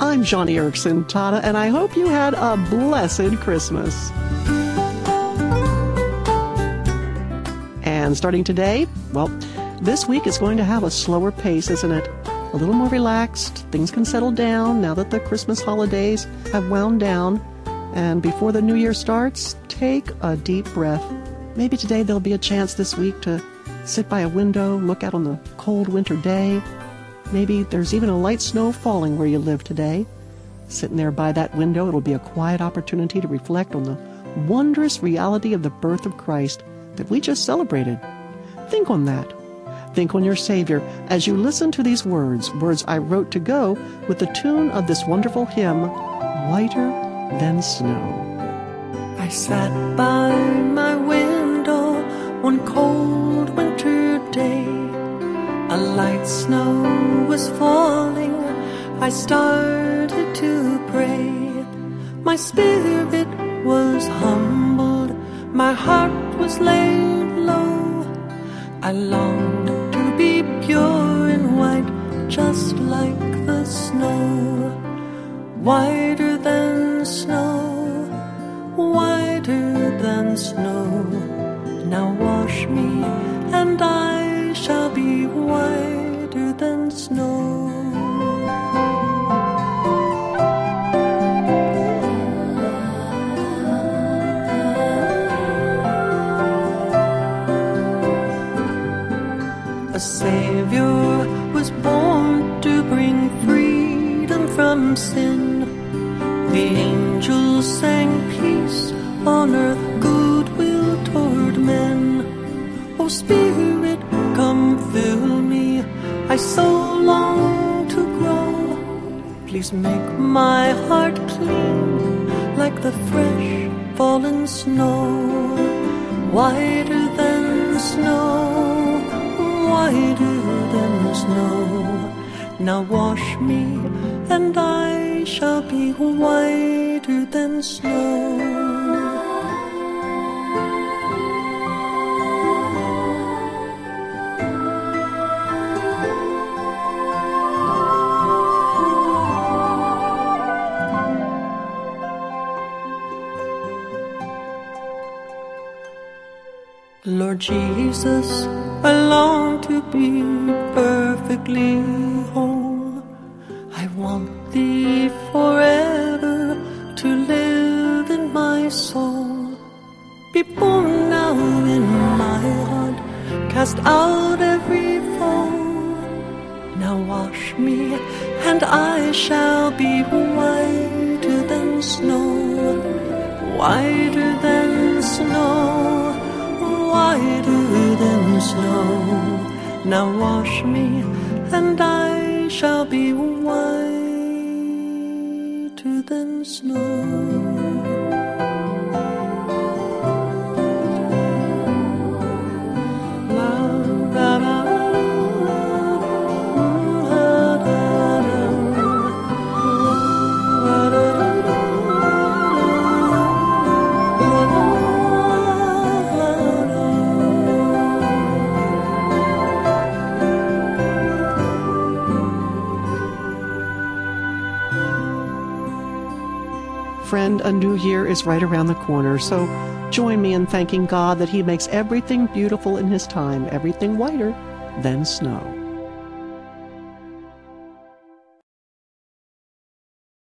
I'm Joni Eareckson Tada, and I hope you had a blessed Christmas. And starting today, well, this week is going to have a slower pace, isn't it? A little more relaxed. Things can settle down now that the Christmas holidays have wound down. And before the new year starts, take a deep breath. Maybe today there'll be a chance this week to sit by a window, look out on the cold winter day. Maybe there's even a light snow falling where you live today. Sitting there by that window, it'll be a quiet opportunity to reflect on the wondrous reality of the birth of Christ that we just celebrated. Think on that. Think on your Savior as you listen to these words, words I wrote to go with the tune of this wonderful hymn, Whiter Than Snow. I sat by my window one cold winter day. A light snow was falling. I started to pray. My spirit was humbled. My heart was laid low. I longed to be pure and white, just like the snow, whiter than snow, whiter than snow. Now wash me, and I snow. A Savior was born to bring freedom from sin. The angels sang peace on earth, goodwill toward men. O Spirit, come fill me. I so long to grow. Please make my heart clean like the fresh fallen snow, whiter than snow whiter than snow. Now wash me, and I shall be whiter than snow. Lord Jesus, I long to be perfectly whole. I want thee forever to live in my soul. Be born now in my heart, cast out every foe. Now wash me, and I shall be whiter than snow, whiter than snow whiter than snow. Now wash me, and I shall be whiter than snow. Friend, a new year is right around the corner, so join me in thanking God that He makes everything beautiful in His time, everything whiter than snow.